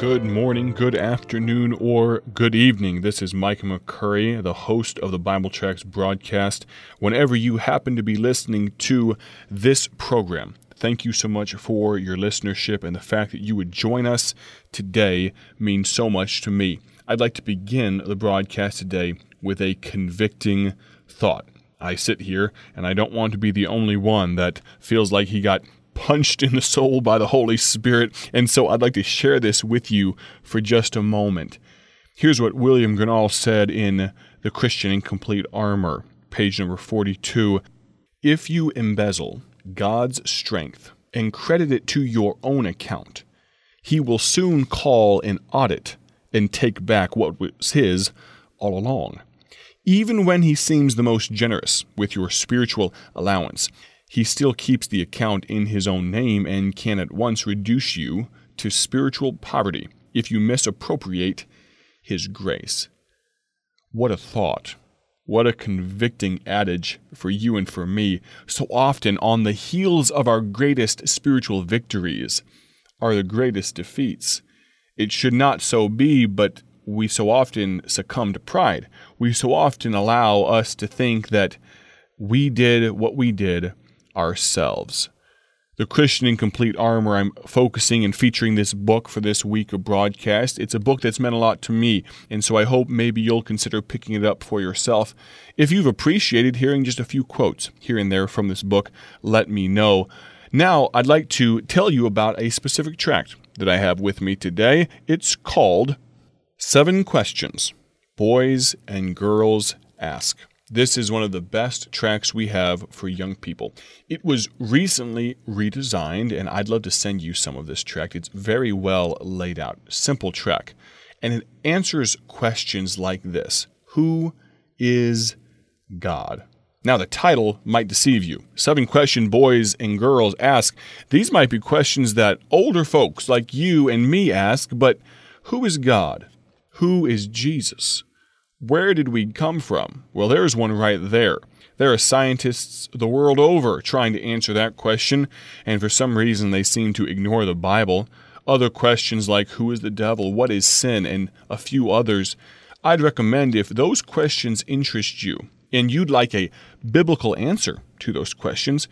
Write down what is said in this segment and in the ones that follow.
Good morning, good afternoon, or good evening. This is Micah McCurry, the host of the Bible Tracts broadcast. Whenever you happen to be listening to this program, thank you so much for your listenership and the fact that you would join us today means so much to me. I'd like to begin the broadcast today with a convicting thought. I sit here and I don't want to be the only one that feels like he got punched in the soul by the Holy Spirit. And so I'd like to share this with you for just a moment. Here's what William Gurnall said in The Christian in Complete Armor, page number 42. If you embezzle God's strength and credit it to your own account, he will soon call an audit and take back what was his all along. Even when he seems the most generous with your spiritual allowance, he still keeps the account in his own name and can at once reduce you to spiritual poverty if you misappropriate his grace. What a thought. What a convicting adage for you and for me. So often, on the heels of our greatest spiritual victories, are the greatest defeats. It should not so be, but we so often succumb to pride. We so often allow us to think that we did what we did ourselves. The Christian in Complete Armor, I'm focusing and featuring this book for this week of broadcast. It's a book that's meant a lot to me, and so I hope maybe you'll consider picking it up for yourself. If you've appreciated hearing just a few quotes here and there from this book, let me know. Now, I'd like to tell you about a specific tract that I have with me today. It's called Seven Questions Boys and Girls Ask. This is one of the best tracks we have for young people. It was recently redesigned, and I'd love to send you some of this track. It's very well laid out, simple track, and it answers questions like this Who is God? Now, the title might deceive you. Seven question boys and girls ask. These might be questions that older folks like you and me ask, but who is God? Who is Jesus? Where did we come from? Well, there's one right there. There are scientists the world over trying to answer that question, and for some reason they seem to ignore the Bible. Other questions like who is the devil, what is sin, and a few others. I'd recommend if those questions interest you and you'd like a biblical answer to those questions,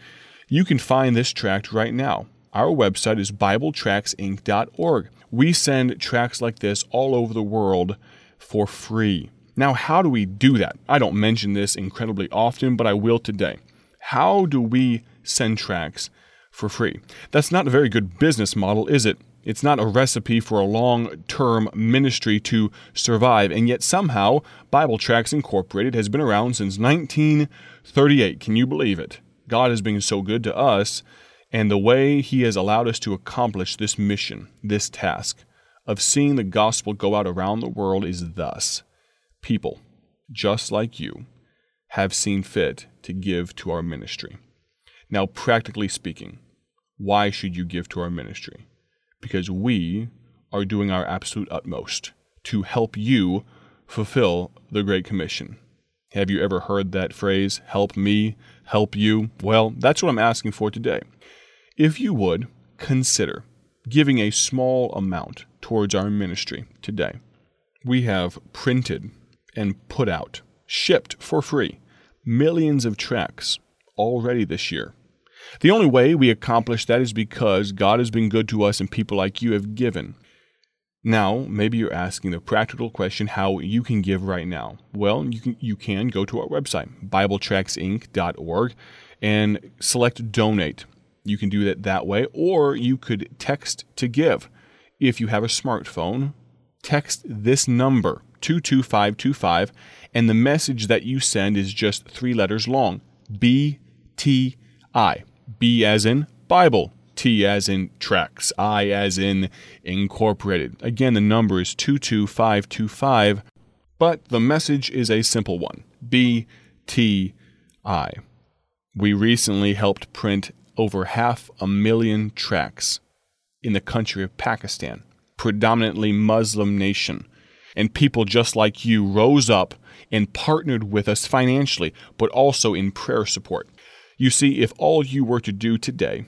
you can find this tract right now. Our website is BibleTractsInc.org. We send tracts like this all over the world for free. Now, how do we do that? I don't mention this incredibly often, but I will today. How do we send tracks for free? That's not a very good business model, is it? It's not a recipe for a long term ministry to survive, and yet somehow Bible Tracts Incorporated has been around since 1938. Can you believe it? God has been so good to us, and the way He has allowed us to accomplish this mission, this task of seeing the gospel go out around the world is thus people, just like you, have seen fit to give to our ministry. Now, practically speaking, why should you give to our ministry? Because we are doing our absolute utmost to help you fulfill the Great Commission. Have you ever heard that phrase, help me, help you? Well, that's what I'm asking for today. If you would consider giving a small amount towards our ministry today, we have printed and put out, shipped for free, millions of tracks already this year. The only way we accomplish that is because God has been good to us and people like you have given. Now, maybe you're asking the practical question how you can give right now. Well, you can, you can go to our website, BibleTractsInc.org, and select donate. You can do that that way, or you could text to give. If you have a smartphone, text this number 22525, and the message that you send is just three letters long B T I. B as in Bible, T as in tracks, I as in incorporated. Again, the number is 22525, but the message is a simple one B T I. We recently helped print over half a million tracks in the country of Pakistan, predominantly Muslim nation and people just like you rose up and partnered with us financially, but also in prayer support. You see, if all you were to do today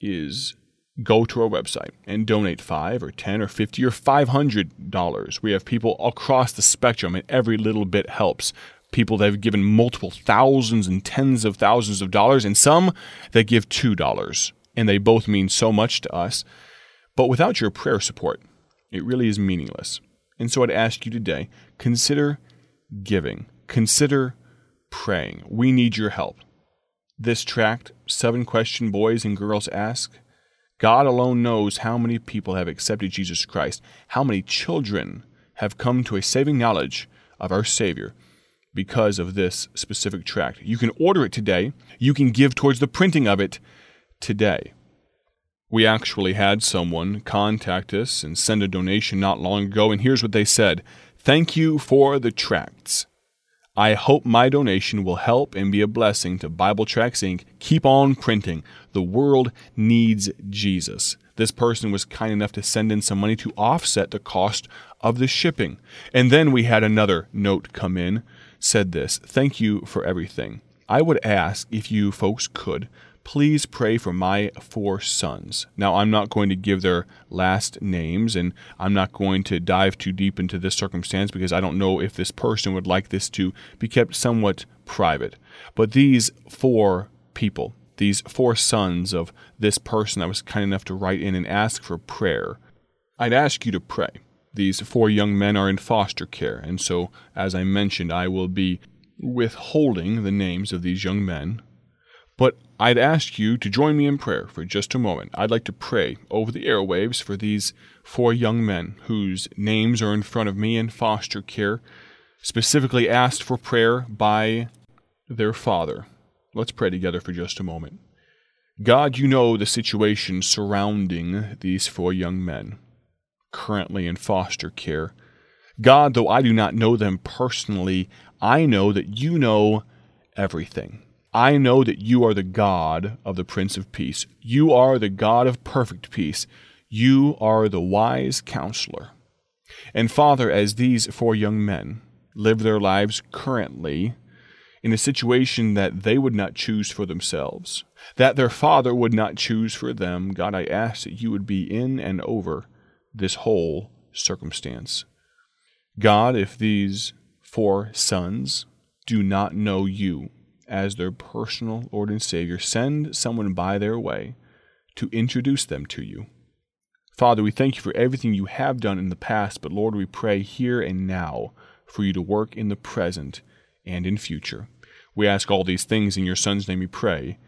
is go to our website and donate 5 or 10 or 50 or 500 dollars. We have people across the spectrum and every little bit helps. People that have given multiple thousands and tens of thousands of dollars and some that give $2 and they both mean so much to us. But without your prayer support, it really is meaningless. And so I'd ask you today, consider giving. Consider praying. We need your help. This tract, Seven Question Boys and Girls Ask, God alone knows how many people have accepted Jesus Christ, how many children have come to a saving knowledge of our Savior because of this specific tract. You can order it today. You can give towards the printing of it today. We actually had someone contact us and send a donation not long ago, and here's what they said Thank you for the tracts. I hope my donation will help and be a blessing to Bible Tracts Inc. Keep on printing. The world needs Jesus. This person was kind enough to send in some money to offset the cost of the shipping. And then we had another note come in, said this Thank you for everything. I would ask if you folks could please pray for my four sons. Now, I'm not going to give their last names, and I'm not going to dive too deep into this circumstance because I don't know if this person would like this to be kept somewhat private. But these four people, these four sons of this person that was kind enough to write in and ask for prayer, I'd ask you to pray. These four young men are in foster care, and so, as I mentioned, I will be withholding the names of these young men but I'd ask you to join me in prayer for just a moment. I'd like to pray over the airwaves for these four young men whose names are in front of me in foster care, specifically asked for prayer by their father. Let's pray together for just a moment. God, you know the situation surrounding these four young men currently in foster care. God, though I do not know them personally, I know that you know everything. I know that you are the God of the Prince of Peace. You are the God of perfect peace. You are the wise counselor. And Father, as these four young men live their lives currently in a situation that they would not choose for themselves, that their Father would not choose for them, God, I ask that you would be in and over this whole circumstance. God, if these four sons do not know you, as their personal Lord and Savior, send someone by their way to introduce them to you. Father, we thank you for everything you have done in the past, but Lord, we pray here and now for you to work in the present and in future. We ask all these things in your Son's name we pray.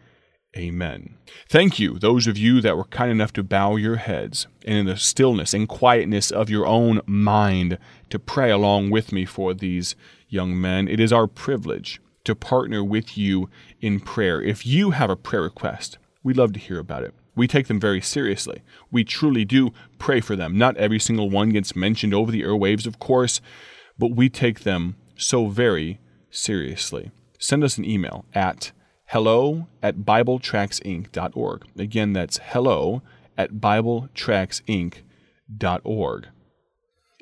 Amen. Thank you, those of you that were kind enough to bow your heads and in the stillness and quietness of your own mind to pray along with me for these young men. It is our privilege to partner with you in prayer. If you have a prayer request, we'd love to hear about it. We take them very seriously. We truly do pray for them. Not every single one gets mentioned over the airwaves, of course, but we take them so very seriously. Send us an email at hello at BibleTractsInc.org. Again, that's hello at BibleTractsInc.org.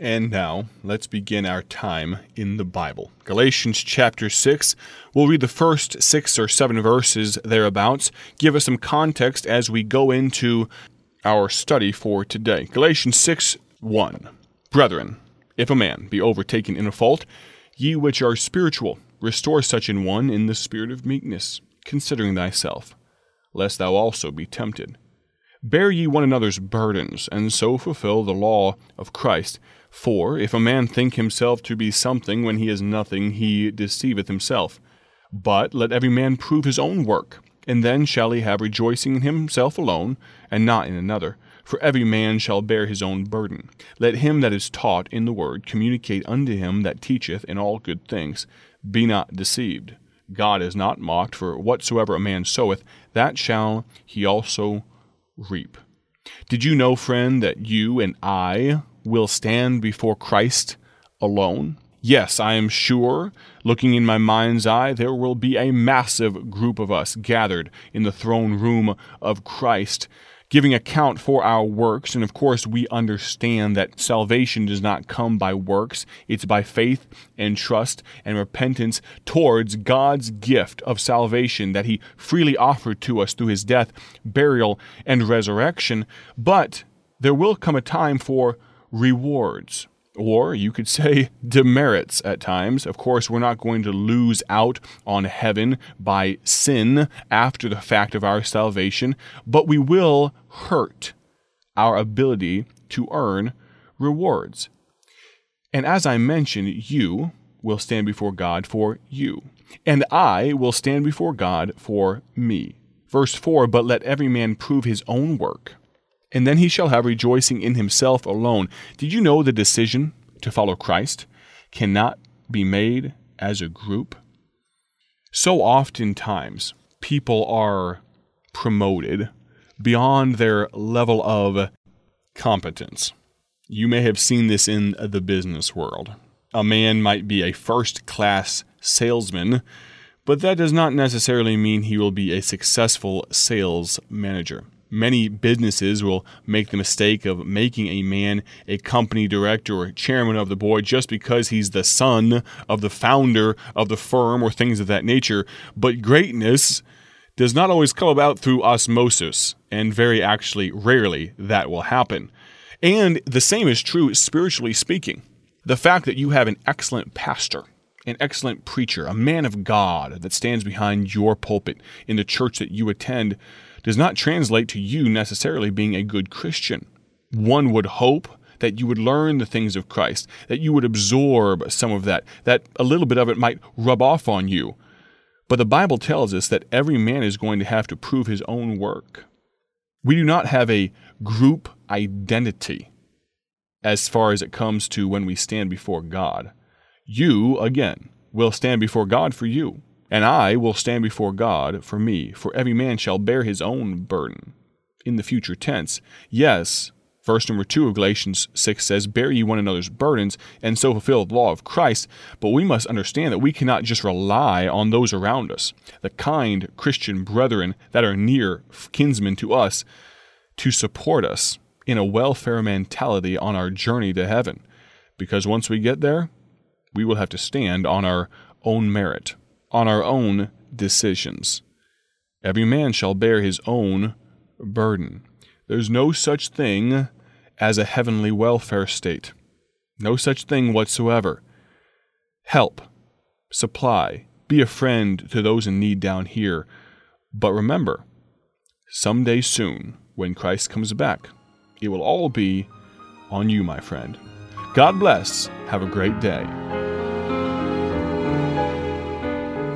And now, let's begin our time in the Bible. Galatians chapter 6. We'll read the first six or seven verses thereabouts, give us some context as we go into our study for today. Galatians 6 1. Brethren, if a man be overtaken in a fault, ye which are spiritual, restore such an one in the spirit of meekness, considering thyself, lest thou also be tempted. Bear ye one another's burdens, and so fulfill the law of Christ. For if a man think himself to be something when he is nothing, he deceiveth himself. But let every man prove his own work, and then shall he have rejoicing in himself alone, and not in another. For every man shall bear his own burden. Let him that is taught in the word communicate unto him that teacheth in all good things. Be not deceived. God is not mocked, for whatsoever a man soweth, that shall he also reap. Did you know, friend, that you and I will stand before Christ alone. Yes, I am sure, looking in my mind's eye, there will be a massive group of us gathered in the throne room of Christ, giving account for our works. And of course, we understand that salvation does not come by works, it's by faith and trust and repentance towards God's gift of salvation that He freely offered to us through His death, burial, and resurrection. But there will come a time for rewards or you could say demerits at times. Of course, we're not going to lose out on heaven by sin after the fact of our salvation, but we will hurt our ability to earn rewards. And as I mentioned, you will stand before God for you, and I will stand before God for me. Verse 4 But let every man prove his own work and then he shall have rejoicing in himself alone. Did you know the decision to follow Christ cannot be made as a group? So oftentimes, people are promoted beyond their level of competence. You may have seen this in the business world. A man might be a first class salesman, but that does not necessarily mean he will be a successful sales manager. Many businesses will make the mistake of making a man a company director or chairman of the board just because he's the son of the founder of the firm or things of that nature. But greatness does not always come about through osmosis, and very actually rarely that will happen. And the same is true spiritually speaking. The fact that you have an excellent pastor, an excellent preacher, a man of God that stands behind your pulpit in the church that you attend does not translate to you necessarily being a good Christian. One would hope that you would learn the things of Christ, that you would absorb some of that, that a little bit of it might rub off on you. But the Bible tells us that every man is going to have to prove his own work. We do not have a group identity as far as it comes to when we stand before God. You, again, will stand before God for you. And I will stand before God for me, for every man shall bear his own burden. In the future tense, yes, verse number 2 of Galatians 6 says, Bear ye one another's burdens, and so fulfill the law of Christ. But we must understand that we cannot just rely on those around us, the kind Christian brethren that are near kinsmen to us, to support us in a welfare mentality on our journey to heaven. Because once we get there, we will have to stand on our own merit on our own decisions. Every man shall bear his own burden. There's no such thing as a heavenly welfare state. No such thing whatsoever. Help, supply, be a friend to those in need down here. But remember, someday soon, when Christ comes back, it will all be on you, my friend. God bless. Have a great day.